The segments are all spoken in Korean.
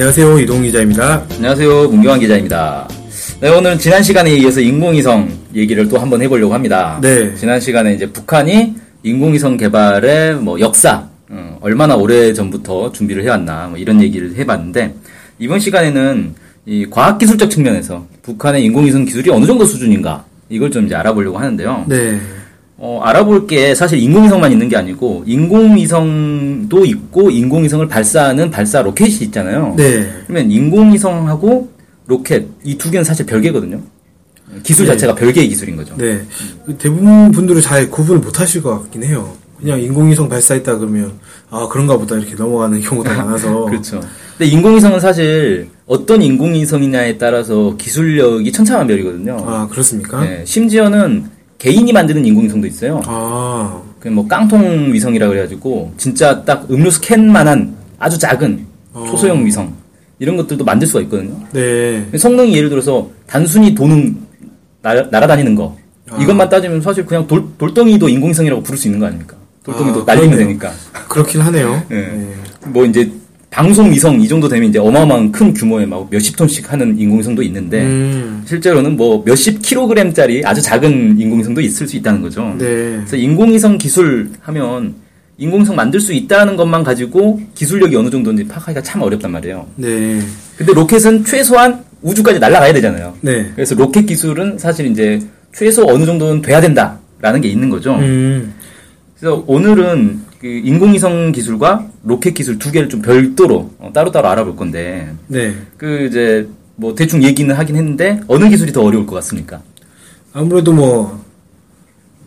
안녕하세요. 이동 기자입니다. 안녕하세요. 문경환 기자입니다. 네, 오늘 지난 시간에 이어서 인공위성 얘기를 또 한번 해보려고 합니다. 네. 지난 시간에 이제 북한이 인공위성 개발의 뭐 역사, 어, 얼마나 오래 전부터 준비를 해왔나, 뭐 이런 얘기를 해봤는데, 이번 시간에는 이 과학기술적 측면에서 북한의 인공위성 기술이 어느 정도 수준인가, 이걸 좀 이제 알아보려고 하는데요. 네. 어, 알아볼 게 사실 인공위성만 있는 게 아니고, 인공위성도 있고, 인공위성을 발사하는 발사 로켓이 있잖아요. 네. 그러면 인공위성하고 로켓 이 두 개는 사실 별개거든요. 기술 네. 자체가 별개의 기술인 거죠. 네. 대부분 분들은 잘 구분을 못 하실 것 같긴 해요. 그냥 인공위성 발사했다 그러면, 아, 그런가 보다 이렇게 넘어가는 경우가 많아서. 그렇죠. 근데 인공위성은 사실 어떤 인공위성이냐에 따라서 기술력이 천차만별이거든요. 아, 그렇습니까? 네, 심지어는 개인이 만드는 인공위성도 있어요. 아, 그뭐 깡통 위성이라 그래가지고 진짜 딱 음료수 캔만한 아주 작은 어. 초소형 위성 이런 것들도 만들 수가 있거든요. 네. 성능이 예를 들어서 단순히 도는 날, 날아다니는 거 아. 이것만 따지면 사실 그냥 돌, 돌덩이도 인공위성이라고 부를 수 있는 거 아닙니까? 돌덩이도 아, 날리면. 되니까. 그렇긴 하네요. 예. 네. 뭐 이제 방송 위성 이 정도 되면 이제 어마어마한 큰 규모의 막 몇십 톤씩 하는 인공위성도 있는데 음, 실제로는 뭐 몇십 킬로그램짜리 아주 작은 인공위성도 있을 수 있다는 거죠. 네. 그래서 인공위성 기술 하면 인공위성 만들 수 있다는 것만 가지고 기술력이 어느 정도인지 파악하기가 참 어렵단 말이에요. 네. 근데 로켓은 최소한 우주까지 날아가야 되잖아요. 네. 그래서 로켓 기술은 사실 이제 최소 어느 정도는 돼야 된다라는 게 있는 거죠. 음, 그래서 오늘은 그 인공위성 기술과 로켓 기술 두 개를 좀 별도로 어, 따로따로 알아볼 건데 네. 그 이제 뭐 대충 얘기는 하긴 했는데 어느 기술이 더 어려울 것 같습니까? 아무래도 뭐,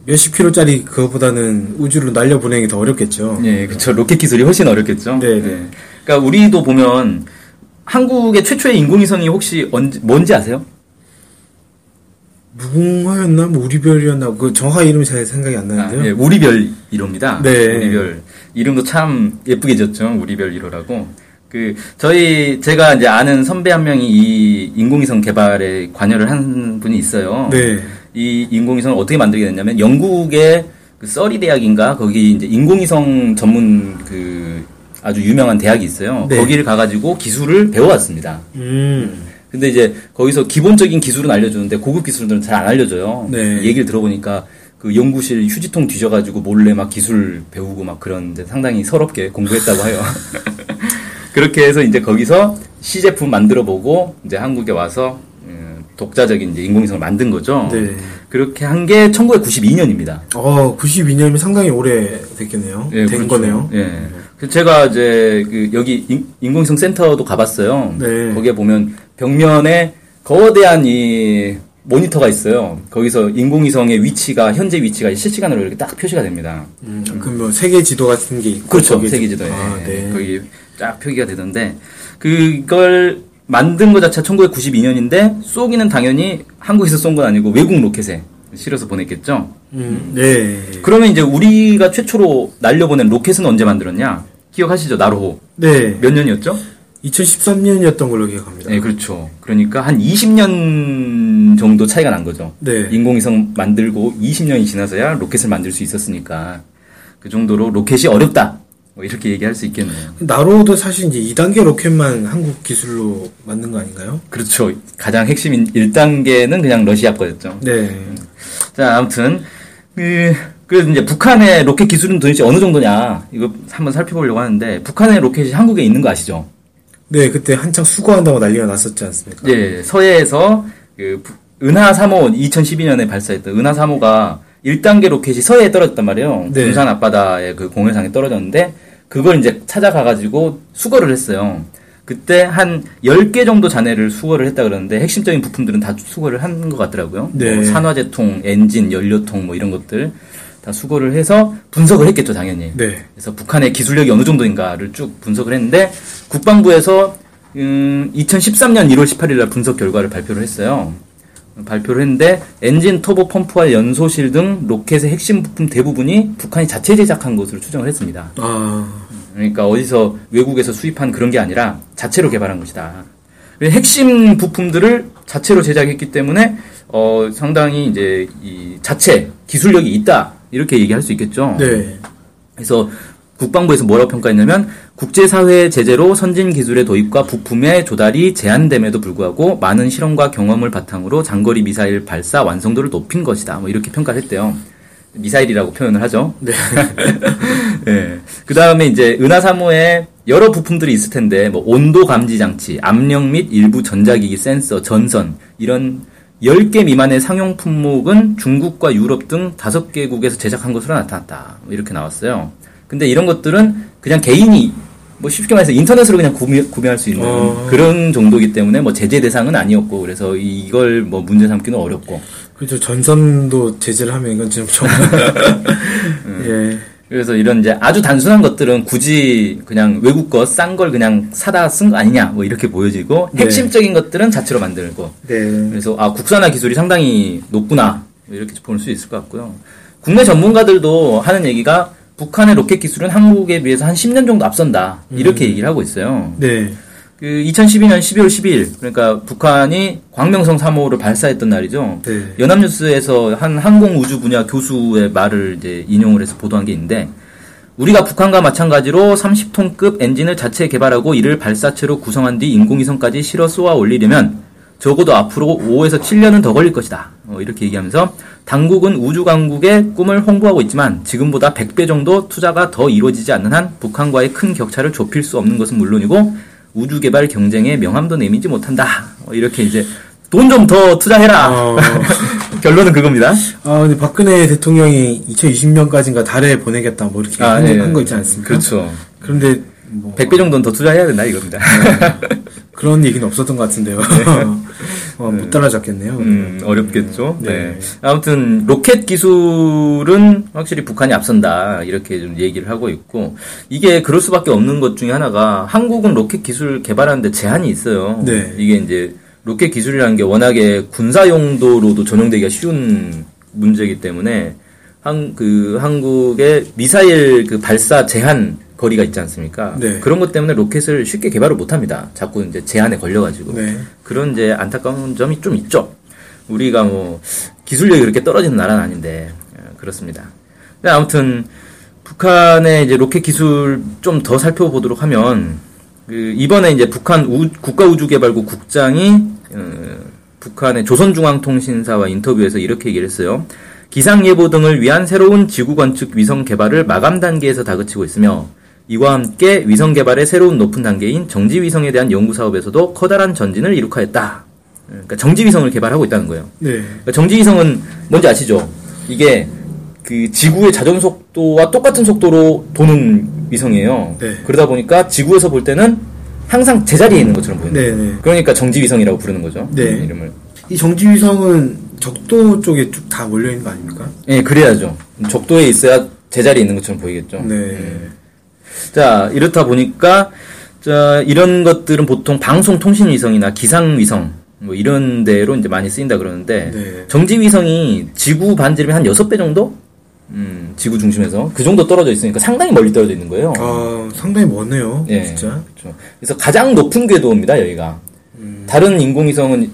몇십 킬로짜리 그거보다는 우주로 날려 보내는 게더 어렵겠죠. 예, 그렇죠. 로켓 기술이 훨씬 어렵겠죠. 네, 네. 예. 그러니까 우리도 보면 한국의 최초의 인공위성이 혹시 언제, 뭔지 아세요? 무궁화였나? 뭐 우리별이었나? 그 정확한 이름이 잘 생각이 안 아, 나는데요. 예, 우리별 1호입니다. 네. 우리별 이름도 참 예쁘게 지었죠. 우리별 1호라고. 그 저희 제가 이제 아는 선배 한 명이 이 인공위성 개발에 관여를 한 분이 있어요. 네. 이 인공위성을 어떻게 만들게 됐냐면 영국의 그 써리 대학인가 거기 이제 인공위성 전문 그 아주 유명한 대학이 있어요. 네. 거기를 가가지고 기술을 배워왔습니다. 음, 근데 이제 거기서 기본적인 기술은 알려주는데 고급 기술들은 잘 안 알려줘요. 네. 얘기를 들어보니까 그 연구실 휴지통 뒤져가지고 몰래 막 기술 배우고 막 그런데 상당히 서럽게 공부했다고 해요. 그렇게 해서 이제 거기서 시제품 만들어 보고 이제 한국에 와서 음, 독자적인 이제 인공위성을 만든 거죠. 네. 그렇게 한 게 1992년입니다. 어, 92년이면 상당히 오래 됐겠네요. 예, 된 그렇죠. 거네요. 예. 제가 이제 그 여기 인, 인공위성 센터도 가봤어요. 네. 거기에 보면 벽면에 거대한 이 모니터가 있어요. 거기서 인공위성의 위치가 현재 위치가 실시간으로 이렇게 딱 표시가 됩니다. 음, 그럼 뭐 세계 지도 같은 게 있고 그렇죠. 거기에 세계 지도에 아, 네. 거기 쫙 표기가 되던데 그걸 만든 것 자체가 1992년인데 쏘기는 당연히 한국에서 쏜 건 아니고 외국 로켓에 실어서 보냈겠죠. 음, 네. 그러면 이제 우리가 최초로 날려보낸 로켓은 언제 만들었냐? 기억하시죠? 나로호. 네. 몇 년이었죠? 2013년이었던 걸로 기억합니다. 네, 그렇죠. 그러니까 한 20년 정도 차이가 난 거죠. 네. 인공위성 만들고 20년이 지나서야 로켓을 만들 수 있었으니까 그 정도로 로켓이 어렵다. 뭐 이렇게 얘기할 수 있겠네요. 나로도 사실 이제 2단계 로켓만 한국 기술로 만든 거 아닌가요? 그렇죠. 가장 핵심인 1단계는 그냥 러시아 거였죠. 네. 자, 아무튼 그 그래서 이제 북한의 로켓 기술은 도대체 어느 정도냐 이거 한번 살펴보려고 하는데 북한의 로켓이 한국에 있는 거 아시죠? 네, 그때 한창 수거한다고 난리가 났었지 않습니까? 예, 서해에서 그 부- 은하 3호 2012년에 발사했던 은하 3호가 1단계 로켓이 서해에 떨어졌단 말이에요. 네. 군산 앞바다의 그 공해상에 떨어졌는데 그걸 이제 찾아가 가지고 수거를 했어요. 그때 한 10개 정도 잔해를 수거를 했다 그러는데 핵심적인 부품들은 다 수거를 한 것 같더라고요. 네. 뭐 산화제통, 엔진, 연료통 뭐 이런 것들 다 수거를 해서 분석을 했겠죠, 당연히. 네. 그래서 북한의 기술력이 어느 정도인가를 쭉 분석을 했는데 국방부에서 음, 2013년 1월 18일 날 분석 결과를 발표를 했어요. 발표를 했는데 엔진 터보 펌프와 연소실 등 로켓의 핵심 부품 대부분이 북한이 자체 제작한 것으로 추정을 했습니다. 아, 그러니까 어디서 외국에서 수입한 그런 게 아니라 자체로 개발한 것이다. 핵심 부품들을 자체로 제작했기 때문에 어, 상당히 이제 이 자체 기술력이 있다 이렇게 얘기할 수 있겠죠. 네. 그래서 국방부에서 뭐라고 평가했냐면 국제사회 제재로 선진 기술의 도입과 부품의 조달이 제한됨에도 불구하고 많은 실험과 경험을 바탕으로 장거리 미사일 발사 완성도를 높인 것이다. 뭐 이렇게 평가를 했대요. 미사일이라고 표현을 하죠. 네. 예. 그 다음에 이제 은하사무에 여러 부품들이 있을 텐데, 뭐, 온도 감지 장치, 압력 및 일부 전자기기 센서, 전선, 이런 10개 미만의 상용 품목은 중국과 유럽 등 5개국에서 제작한 것으로 나타났다. 뭐 이렇게 나왔어요. 근데 이런 것들은 그냥 개인이, 뭐 쉽게 말해서 인터넷으로 그냥 구매, 구매 할 수 있는 어. 그런 정도이기 때문에 뭐 제재 대상은 아니었고, 그래서 이걸 뭐 문제 삼기는 어렵고, 그렇죠. 전선도 제재를 하면 이건 지금 정말. 예. 그래서 이런 이제 아주 단순한 것들은 굳이 그냥 외국 거 싼 걸 그냥 사다 쓴 거 아니냐 뭐 이렇게 보여지고 네. 핵심적인 것들은 자체로 만들고 네. 그래서 아 국산화 기술이 상당히 높구나 뭐 이렇게 볼 수 있을 것 같고요. 국내 전문가들도 하는 얘기가 북한의 로켓 기술은 한국에 비해서 한 10년 정도 앞선다 이렇게 얘기를 하고 있어요. 네. 그 2012년 12월 10일 그러니까 북한이 광명성 3호를 발사했던 날이죠. 네. 연합뉴스에서 한 항공 우주 분야 교수의 말을 이제 인용을 해서 보도한 게 있는데 우리가 북한과 마찬가지로 30톤급 엔진을 자체 개발하고 이를 발사체로 구성한 뒤 인공위성까지 실어 쏘아 올리려면 적어도 앞으로 5에서 7년은 더 걸릴 것이다. 어, 이렇게 얘기하면서 당국은 우주 강국의 꿈을 홍보하고 있지만 지금보다 100배 정도 투자가 더 이루어지지 않는 한 북한과의 큰 격차를 좁힐 수 없는 것은 물론이고 우주 개발 경쟁에 명함도 내밀지 못한다. 어, 이렇게 이제 돈 좀 더 투자해라. 어, 결론은 그겁니다. 아, 근데 박근혜 대통령이 2020년까지인가 달에 보내겠다, 뭐 이렇게 아, 예. 한거 있지 않습니까? 그렇죠. 그런데, 뭐, 100배 정도는 더 투자해야 된다 이겁니다. 그런 얘기는 없었던 것 같은데요. 어, 못 따라잡겠네요. 네. 음, 어렵겠죠. 네. 네. 아무튼 로켓 기술은 확실히 북한이 앞선다 이렇게 좀 얘기를 하고 있고 이게 그럴 수밖에 없는 것 중에 하나가 한국은 로켓 기술 개발하는데 제한이 있어요. 네. 이게 이제 로켓 기술이라는 게 워낙에 군사 용도로도 전용되기가 쉬운 문제이기 때문에 한 그 한국의 미사일 그 발사 제한 거리가 있지 않습니까? 네. 그런 것 때문에 로켓을 쉽게 개발을 못 합니다. 자꾸 이제 제한에 걸려가지고. 네. 그런 이제 안타까운 점이 좀 있죠. 우리가 뭐 기술력이 그렇게 떨어지는 나라는 아닌데 어, 그렇습니다. 아무튼 북한의 이제 로켓 기술 좀 더 살펴보도록 하면 그 이번에 이제 북한 우- 국가우주개발국 국장이 어, 북한의 조선중앙통신사와 인터뷰에서 이렇게 얘기를 했어요. 기상 예보 등을 위한 새로운 지구 건축 위성 개발을 마감 단계에서 다그치고 있으며 이와 함께 위성 개발의 새로운 높은 단계인 정지 위성에 대한 연구 사업에서도 커다란 전진을 이룩하였다. 그러니까 정지 위성을 개발하고 있다는 거예요. 네. 그러니까 정지 위성은 뭔지 아시죠? 이게 그 지구의 자전 속도와 똑같은 속도로 도는 위성이에요. 네. 그러다 보니까 지구에서 볼 때는 항상 제자리에 있는 것처럼 보이는 네, 거예요. 네. 그러니까 정지 위성이라고 부르는 거죠. 네. 이름을. 이 정지 위성은 적도 쪽에 쭉 다 몰려 있는 거 아닙니까? 예, 그래야죠. 적도에 있어야 제자리에 있는 것처럼 보이겠죠. 네. 자, 이렇다 보니까, 자, 이런 것들은 보통 방송 통신 위성이나 기상 위성, 뭐 이런 데로 이제 많이 쓰인다 그러는데, 네. 정지 위성이 지구 반지름의 한 6배 정도? 음, 지구 중심에서. 그 정도 떨어져 있으니까 상당히 멀리 떨어져 있는 거예요. 아, 상당히 먼네요. 예, 진짜. 그렇죠. 그래서 가장 높은 궤도입니다, 여기가. 음. 다른 인공위성은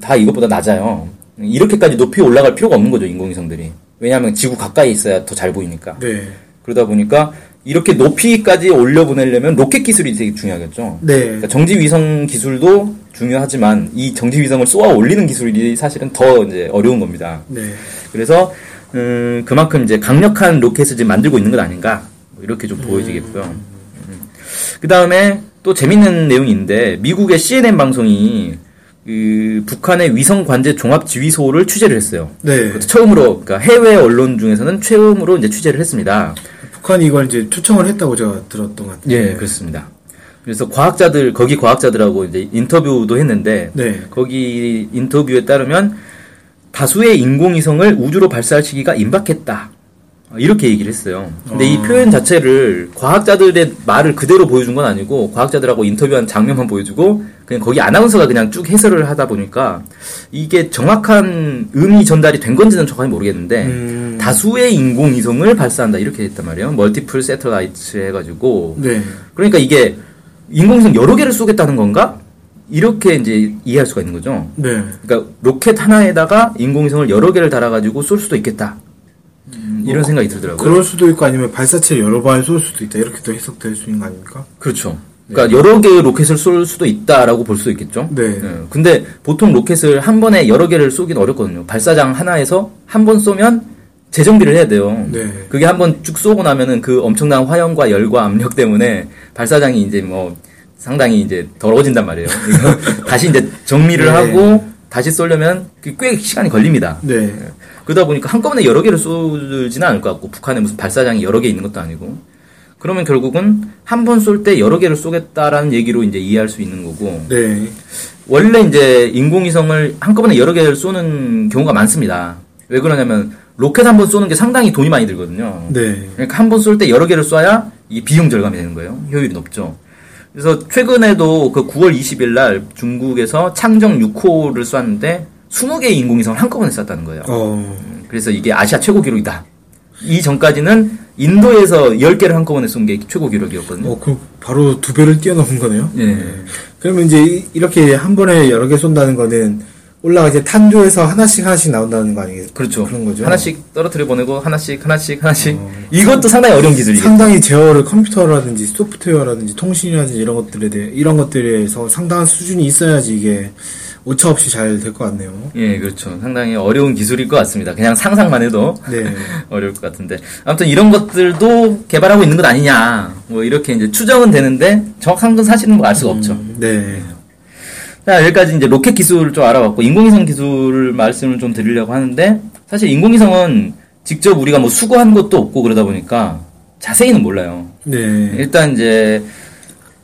다 이것보다 낮아요. 이렇게까지 높이 올라갈 필요가 없는 거죠, 인공위성들이. 왜냐하면 지구 가까이 있어야 더 잘 보이니까. 네. 그러다 보니까 이렇게 높이까지 올려보내려면 로켓 기술이 되게 중요하겠죠. 네. 그러니까 정지 위성 기술도 중요하지만 이 정지 위성을 쏘아 올리는 기술이 사실은 더 이제 어려운 겁니다. 네. 그래서 음, 그만큼 이제 강력한 로켓을 지금 만들고 있는 것 아닌가 뭐 이렇게 좀 보여지겠고요. 그 다음에 또 재밌는 내용이 있는데 미국의 CNN 방송이 그 북한의 위성 관제 종합 지휘소를 취재를 했어요. 네. 처음으로 그러니까 해외 언론 중에서는 처음으로 이제 취재를 했습니다. 북한이 이걸 이제 초청을 했다고 제가 들었던 것 같아요. 예, 그렇습니다. 그래서 과학자들 거기 과학자들하고 이제 인터뷰도 했는데 네. 거기 인터뷰에 따르면 다수의 인공위성을 우주로 발사할 시기가 임박했다. 이렇게 얘기를 했어요. 근데 이 어. 표현 자체를 과학자들의 말을 그대로 보여준 건 아니고 과학자들하고 인터뷰한 장면만 보여주고 그냥 거기 아나운서가 그냥 쭉 해설을 하다 보니까 이게 정확한 의미 전달이 된 건지는 정확히 모르겠는데 음. 다수의 인공위성을 발사한다 이렇게 했단 말이에요. multiple satellite 해가지고 네. 그러니까 이게 인공위성 여러 개를 쏘겠다는 건가? 이렇게 이제 이해할 수가 있는 거죠. 네. 그러니까 로켓 하나에다가 인공위성을 여러 개를 달아가지고 쏠 수도 있겠다. 음, 이런 생각이 들더라고요. 그럴 수도 있고 아니면 발사체를 여러 발 쏠 수도 있다. 이렇게 또 해석될 수 있는 거 아닙니까? 그렇죠. 그러니까 여러 개의 로켓을 쏠 수도 있다라고 볼 수 있겠죠. 네. 근데 보통 로켓을 한 번에 여러 개를 쏘긴 어렵거든요. 발사장 하나에서 한 번 쏘면 재정비를 해야 돼요. 네. 그게 한 번 쭉 쏘고 나면은 그 엄청난 화염과 열과 압력 때문에 발사장이 이제 뭐 상당히 이제 더러워진단 말이에요. 다시 이제 정리를 네. 하고 다시 쏘려면 그꽤 시간이 걸립니다. 네. 그러다 보니까 한꺼번에 여러 개를 쏘지는 않을 것 같고 북한에 무슨 발사장이 여러 개 있는 것도 아니고 그러면 결국은 한 번 쏠 때 여러 개를 쏘겠다라는 얘기로 이제 이해할 수 있는 거고 네. 원래 이제 인공위성을 한꺼번에 여러 개를 쏘는 경우가 많습니다. 왜 그러냐면 로켓 한 번 쏘는 게 상당히 돈이 많이 들거든요. 네. 그러니까 한 번 쏠 때 여러 개를 쏴야 이게 비용 절감이 되는 거예요. 효율이 높죠. 그래서 최근에도 그 9월 20일 날 중국에서 창정 6호를 쐈는데 20개의 인공위성을 한꺼번에 쐈다는 거예요. 어. 그래서 이게 아시아 최고 기록이다. 이 전까지는 인도에서 10개를 한꺼번에 쏜 게 최고 기록이었거든요. 어, 그 바로 두 배를 뛰어넘은 거네요. 예. 그러면 이제 이- 이렇게 한 번에 여러 개 쏜다는 거는 올라가 이제 탄조에서 하나씩 하나씩 나온다는 거 아니겠어요? 그렇죠. 그런 거죠. 하나씩 떨어뜨려 보내고 하나씩 하나씩 하나씩 이것도 상당히 어려운 기술이겠죠. 상당히 제어를 컴퓨터라든지 소프트웨어라든지 통신이라든지 이런 것들에 대해 이런 것들에서 상당한 수준이 있어야지 이게 오차 없이 잘 될 것 같네요. 예, 그렇죠. 상당히 어려운 기술일 것 같습니다. 그냥 상상만 해도 네. 어려울 것 같은데. 아무튼 이런 것들도 개발하고 있는 것 아니냐. 뭐 이렇게 이제 추정은 되는데 정확한 건 사실은 뭐 알 수가 없죠. 네. 자, 여기까지 이제 로켓 기술을 좀 알아봤고, 인공위성 기술 말씀을 좀 드리려고 하는데, 사실 인공위성은 직접 우리가 뭐 수거한 것도 없고 그러다 보니까 자세히는 몰라요. 네. 일단 이제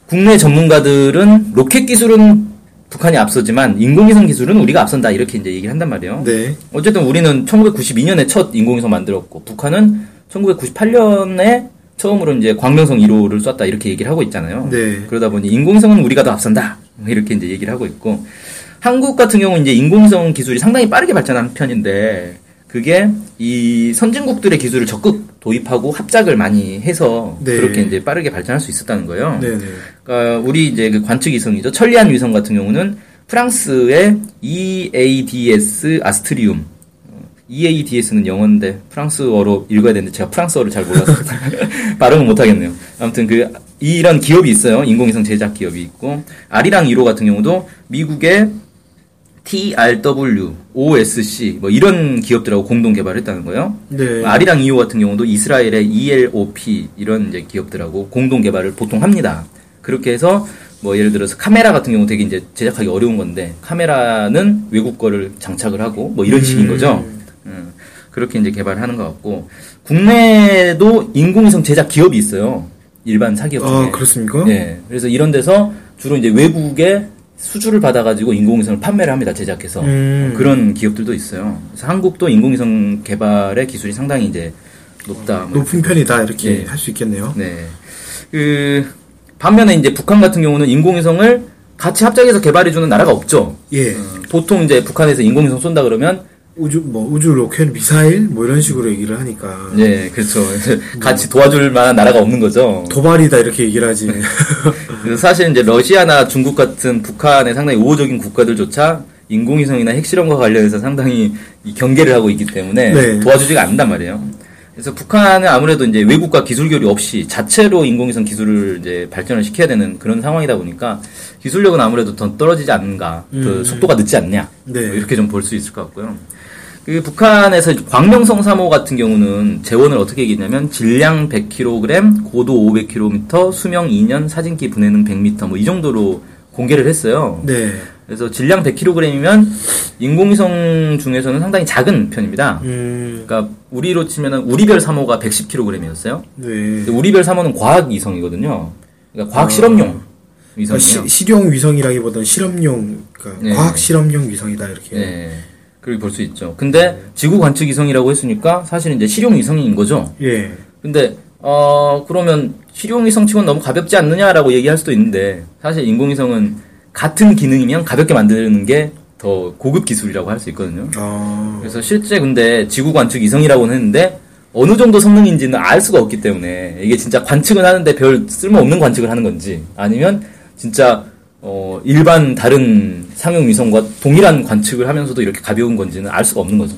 국내 전문가들은 로켓 기술은 북한이 앞서지만 인공위성 기술은 우리가 앞선다 이렇게 이제 얘기를 한단 말이에요. 네. 어쨌든 우리는 1992년에 첫 인공위성 만들었고 북한은 1998년에 처음으로 이제 광명성 1호를 쐈다 이렇게 얘기를 하고 있잖아요. 네. 그러다 보니 인공위성은 우리가 더 앞선다 이렇게 이제 얘기를 하고 있고 한국 같은 경우는 이제 인공위성 기술이 상당히 빠르게 발전한 편인데 그게 이 선진국들의 기술을 적극 도입하고 합작을 많이 해서 네. 그렇게 이제 빠르게 발전할 수 있었다는 거예요. 네. 네. 그러니까 우리 이제 그 관측 위성이죠. 천리안 위성 같은 경우는 프랑스의 EADS 아스트리움. 어, EADS는 영어인데 프랑스어로 읽어야 되는데 제가 프랑스어를 잘 몰라서 발음을 못 하겠네요. 아무튼 그 이런 기업이 있어요. 인공위성 제작 기업이 있고 아리랑 1호 같은 경우도 미국의 TRW, OSC 뭐 이런 기업들하고 공동 개발했다는 거예요. 네. 아리랑 2호 같은 경우도 이스라엘의 ELOP 이런 이제 기업들하고 공동 개발을 보통 합니다. 그렇게 해서 뭐 예를 들어서 카메라 같은 경우 되게 이제 제작하기 어려운 건데 카메라는 외국 거를 장착을 하고 뭐 이런 식인 거죠. 음, 그렇게 이제 개발하는 것 같고 국내에도 인공위성 제작 기업이 있어요. 일반 사기업 중에. 아, 그렇습니까? 네. 그래서 이런 데서 주로 이제 외국에 수주를 받아가지고 인공위성을 판매를 합니다. 제작해서. 음. 그런 기업들도 있어요. 그래서 한국도 인공위성 개발의 기술이 상당히 이제 높다. 뭐 높은 편이다 이렇게 예. 할수 있겠네요. 네. 그 반면에 이제 북한 같은 경우는 인공위성을 같이 합작해서 개발해주는 나라가 없죠. 예. 보통 이제 북한에서 인공위성 쏜다 그러면 우주 뭐 우주 로켓 미사일 뭐 이런 식으로 얘기를 하니까 네, 그렇죠. 같이 도와줄 만한 나라가 없는 거죠. 도발이다 이렇게 얘기를 하지. 그래서 사실 이제 러시아나 중국 같은 북한의 상당히 우호적인 국가들조차 인공위성이나 핵실험과 관련해서 상당히 이 경계를 하고 있기 때문에 네. 도와주지가 않는단 말이에요. 그래서 북한은 아무래도 이제 외국과 기술 교류 없이 자체로 인공위성 기술을 이제 발전을 시켜야 되는 그런 상황이다 보니까 기술력은 아무래도 더 떨어지지 않는가, 그 속도가 늦지 않냐, 네. 뭐 이렇게 좀 볼 수 있을 것 같고요. 그 북한에서 광명성 3호 같은 경우는 재원을 어떻게 얘기했냐면 질량 100kg, 고도 500km, 수명 2년, 사진기 분해능 100m 뭐 이 정도로 공개를 했어요. 네. 그래서 질량 100kg이면 인공위성 중에서는 상당히 작은 편입니다. 음. 그러니까 우리로 치면은 우리별 3호가 110kg이었어요. 네. 우리별 3호는 과학 위성이거든요. 그러니까 과학 실험용 위성이에요. 그러니까 시, 실용 위성이라기보다는 실험용, 그러니까 네. 과학 실험용 위성이다 이렇게. 네. 그렇게 볼 수 있죠. 근데 지구 관측 위성이라고 했으니까 사실은 이제 실용 위성인 거죠. 예. 근데 어 그러면 실용 위성 치고는 너무 가볍지 않느냐라고 얘기할 수도 있는데 사실 인공 위성은 같은 기능이면 가볍게 만드는 게 더 고급 기술이라고 할 수 있거든요. 어. 그래서 실제 근데 지구 관측 위성이라고는 했는데 어느 정도 성능인지는 알 수가 없기 때문에 이게 진짜 관측은 하는데 별 쓸모없는 관측을 하는 건지 아니면 진짜 어 일반 다른 상용 위성과 동일한 관측을 하면서도 이렇게 가벼운 건지는 알 수가 없는 거죠.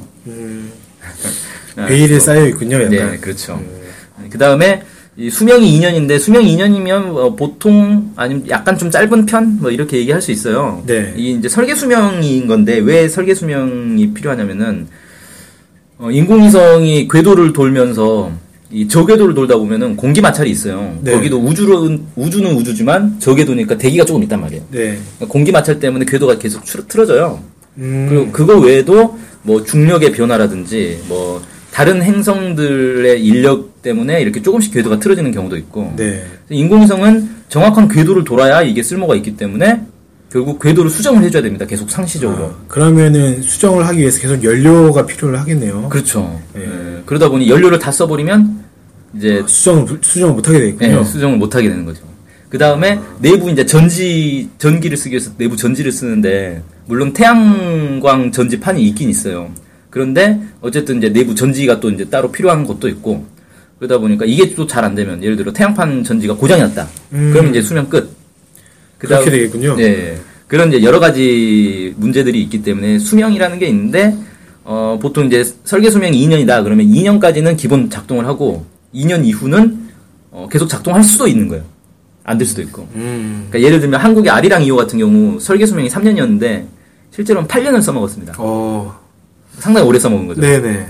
베일에 쌓여 있군요, 약간. 네, 그렇죠. 그 다음에 수명이 2년인데 수명이 2년이면 보통 아니면 약간 좀 짧은 편 뭐 이렇게 얘기할 수 있어요. 네. 이 이제 설계 수명인 건데 왜 설계 수명이 필요하냐면은 어, 인공위성이 궤도를 돌면서 이 저궤도를 돌다 보면은 공기 마찰이 있어요. 네. 거기도 우주는 우주는 우주지만 저궤도니까 대기가 조금 있단 말이에요. 네. 그러니까 공기 마찰 때문에 궤도가 계속 추- 틀어져요. 음. 그리고 그거 외에도 뭐 중력의 변화라든지 뭐 다른 행성들의 인력 때문에 이렇게 조금씩 궤도가 틀어지는 경우도 있고 네. 인공위성은 정확한 궤도를 돌아야 이게 쓸모가 있기 때문에 결국 궤도를 수정을 해줘야 됩니다. 계속 상시적으로. 아, 그러면은 수정을 하기 위해서 계속 연료가 필요를 하겠네요. 그렇죠. 예. 예, 그러다 보니 연료를 다 써버리면 이제 아, 수정을 부- 수정을 못 하게 되겠군요. 예, 수정을 못 하게 되는 거죠. 그 다음에 내부 이제 전지 전기를 쓰기 위해서 내부 전지를 쓰는데 물론 태양광 전지판이 있긴 있어요. 그런데 어쨌든 이제 내부 전지가 또 이제 따로 필요한 것도 있고 그러다 보니까 이게 또 잘 안 되면 예를 들어 태양판 전지가 고장이 났다. 음. 그러면 이제 수명 끝. 그렇게 되겠군요. 예. 그런 이제 여러 가지 문제들이 있기 때문에 수명이라는 게 있는데 어, 보통 이제 설계 수명이 2년이다. 그러면 2년까지는 기본 작동을 하고 2년 이후는 어, 계속 작동할 수도 있는 거예요. 안 될 수도 있고. 음. 그러니까 예를 들면 한국의 아리랑 2호 같은 경우 설계 수명이 3년이었는데 실제로는 8년을 써먹었습니다. 어. 상당히 오래 써먹은 거죠. 네네.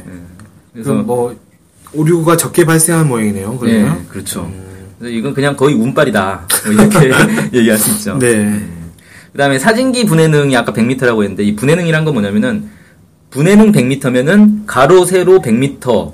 그래서 그럼 뭐 오류가 적게 발생한 모양이네요. 그러면. 예, 그렇죠. 그래서 이건 그냥 거의 운빨이다. 뭐 이렇게 얘기할 수 있죠. 네. 그다음에 사진기 분해능이 아까 100m라고 했는데 이 분해능이란 건 뭐냐면은 분해능 100m면은 가로 세로 100m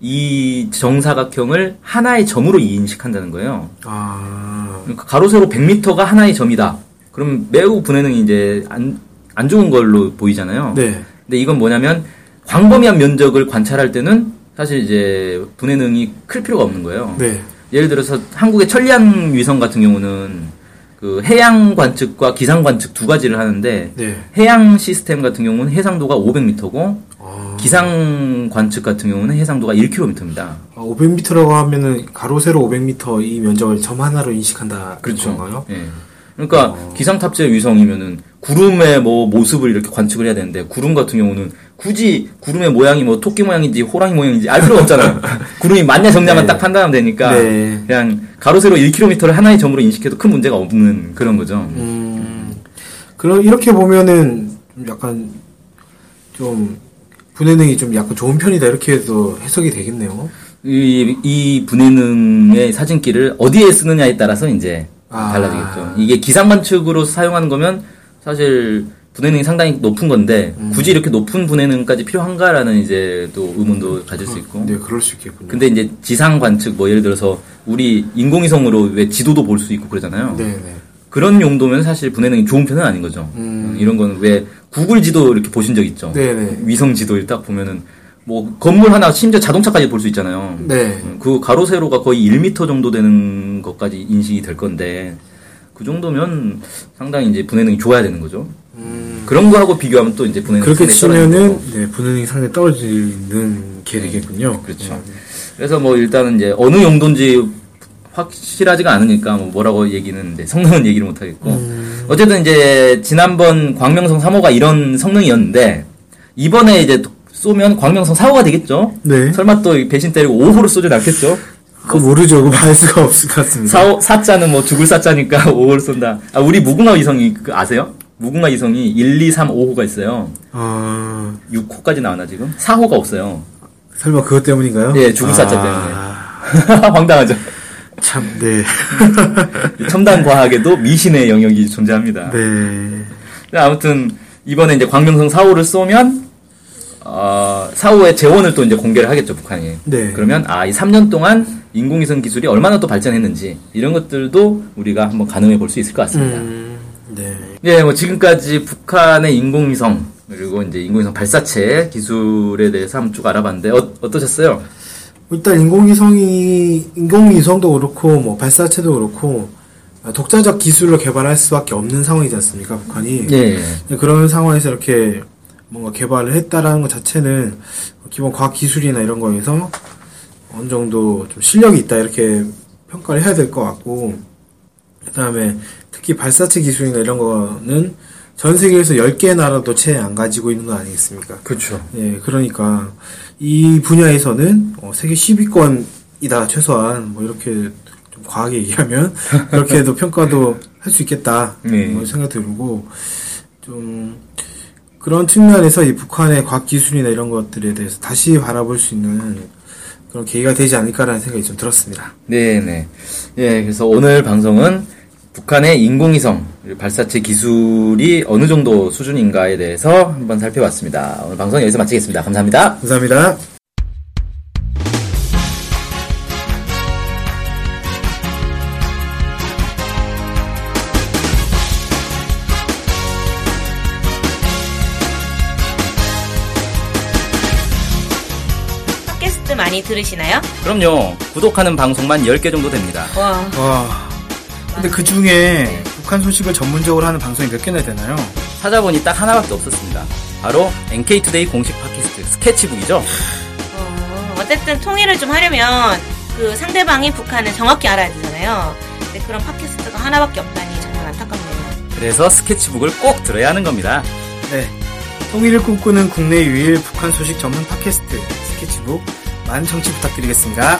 이 정사각형을 하나의 점으로 인식한다는 거예요. 아. 그러니까 가로 세로 100m가 하나의 점이다. 그럼 매우 분해능이 이제 안, 안 좋은 걸로 보이잖아요. 네. 근데 이건 뭐냐면 광범위한 면적을 관찰할 때는 사실 이제 분해능이 클 필요가 없는 거예요. 네. 예를 들어서 한국의 천리안 위성 같은 경우는 그 해양 관측과 기상 관측 두 가지를 하는데 네. 해양 시스템 같은 경우는 해상도가 500m고 아. 기상 관측 같은 경우는 해상도가 1km입니다. 아, 500m라고 하면은 가로 세로 500m 이 면적을 점 하나로 인식한다. 그렇죠. 예. 그러니까 어. 기상 탑재 위성이면은 구름의 뭐 모습을 이렇게 관측을 해야 되는데 구름 같은 경우는 굳이 구름의 모양이 뭐 토끼 모양인지 호랑이 모양인지 알 필요가 없잖아요. 구름이 맞냐 적냐만 네. 딱 판단하면 되니까 네. 그냥 가로 세로 1km를 하나의 점으로 인식해도 큰 문제가 없는 그런 거죠. 음. 그럼 이렇게 보면은 좀 약간 좀 분해능이 좀 약간 좋은 편이다 이렇게 해도 해석이 되겠네요. 이, 이 분해능의 사진기를 어디에 쓰느냐에 따라서 이제 아. 달라지겠죠. 이게 기상 관측으로 사용하는 거면 사실 분해능이 상당히 높은 건데 음. 굳이 이렇게 높은 분해능까지 필요한가라는 이제 또 의문도 가질 수 있고. 네, 그럴 수 있겠군요. 근데 이제 지상 관측 뭐 예를 들어서 우리 인공위성으로 왜 지도도 볼 수 있고 그러잖아요. 네, 네. 그런 용도면 사실 분해능이 좋은 편은 아닌 거죠. 음. 어, 이런 거는 왜 구글 지도 이렇게 보신 적 있죠? 네, 네. 위성 지도를 딱 보면은 뭐 건물 하나 심지어 자동차까지 볼 수 있잖아요. 네. 음, 그 가로 세로가 거의 1m 정도 되는 것까지 인식이 될 건데 그 정도면 상당히 이제 분해능이 좋아야 되는 거죠. 음. 그런 거하고 비교하면 또 이제 분해능이 그렇게 치면은. 네, 분해능이 상당히 떨어지는 게 되겠군요. 그렇죠. 그래서 뭐 일단은 이제 어느 용도인지 확실하지가 않으니까 뭐 뭐라고 얘기는 성능은 얘기를 못 하겠고 음. 어쨌든 이제 지난번 광명성 3호가 이런 성능이었는데 이번에 이제 쏘면 광명성 4호가 되겠죠. 네. 설마 또 배신 때리고 5호로 쏘진 않겠죠. 그거 모르죠. 그거 알 수가 없을 것 같습니다. 4호, 4자는 뭐 죽을 4자니까 5호를 쏜다. 아, 우리 무궁화 위성이 그 아세요? 무궁화 위성이 1, 2, 3, 5호가 있어요. 아, 6호까지 나왔나 지금? 4호가 없어요. 설마 그것 때문인가요? 예, 죽을 사자 때문에. 황당하죠. 참, 네. 첨단 과학에도 미신의 영역이 존재합니다. 네. 아무튼 이번에 이제 광명성 4호를 쏘면 어, 4호의 재원을 또 이제 공개를 하겠죠 북한이. 네. 그러면 아이 3년 동안 인공위성 기술이 얼마나 또 발전했는지 이런 것들도 우리가 한번 가늠해 볼 수 있을 것 같습니다. 음, 네. 예, 뭐 지금까지 북한의 인공위성 그리고 이제 인공위성 발사체 기술에 대해서 한번 쭉 알아봤는데 어, 어떠셨어요? 일단 인공위성이 인공위성도 그렇고 뭐 발사체도 그렇고 독자적 기술로 개발할 수밖에 없는 상황이지 않습니까 북한이 예. 그런 상황에서 이렇게 뭔가 개발을 했다라는 것 자체는 기본 과학 기술이나 이런 거에서 어느 정도 좀 실력이 있다 이렇게 평가를 해야 될 것 같고 그다음에 특히 발사체 기술이나 이런 거는 전 세계에서 10개 나라도 채 안 가지고 있는 거 아니겠습니까? 그렇죠. 예, 그러니까 이 분야에서는 어, 세계 10위권이다 최소한 뭐 이렇게 좀 과하게 얘기하면 그렇게도 평가도 할 수 있겠다 네. 뭐 생각 들고 좀 그런 측면에서 이 북한의 과학 기술이나 이런 것들에 대해서 다시 바라볼 수 있는 그런 계기가 되지 않을까라는 생각이 좀 들었습니다. 네네. 예, 그래서 오늘 방송은 북한의 인공위성 발사체 기술이 어느 정도 수준인가에 대해서 한번 살펴봤습니다. 오늘 방송 여기서 마치겠습니다. 감사합니다. 감사합니다. 팟캐스트 많이 들으시나요? 그럼요. 구독하는 방송만 10개 정도 됩니다. 와, 와, 근데 그 중에 북한 소식을 전문적으로 하는 방송이 몇 개나 되나요? 찾아보니 딱 하나밖에 없었습니다. 바로 NK투데이 공식 팟캐스트 스케치북이죠. 어, 어쨌든 통일을 좀 하려면 그 상대방이 북한을 정확히 알아야 되잖아요. 근데 그런 팟캐스트가 하나밖에 없다니 정말 안타깝네요. 그래서 스케치북을 꼭 들어야 하는 겁니다. 네. 통일을 꿈꾸는 국내 유일 북한 소식 전문 팟캐스트 스케치북 많은 청취 부탁드리겠습니다.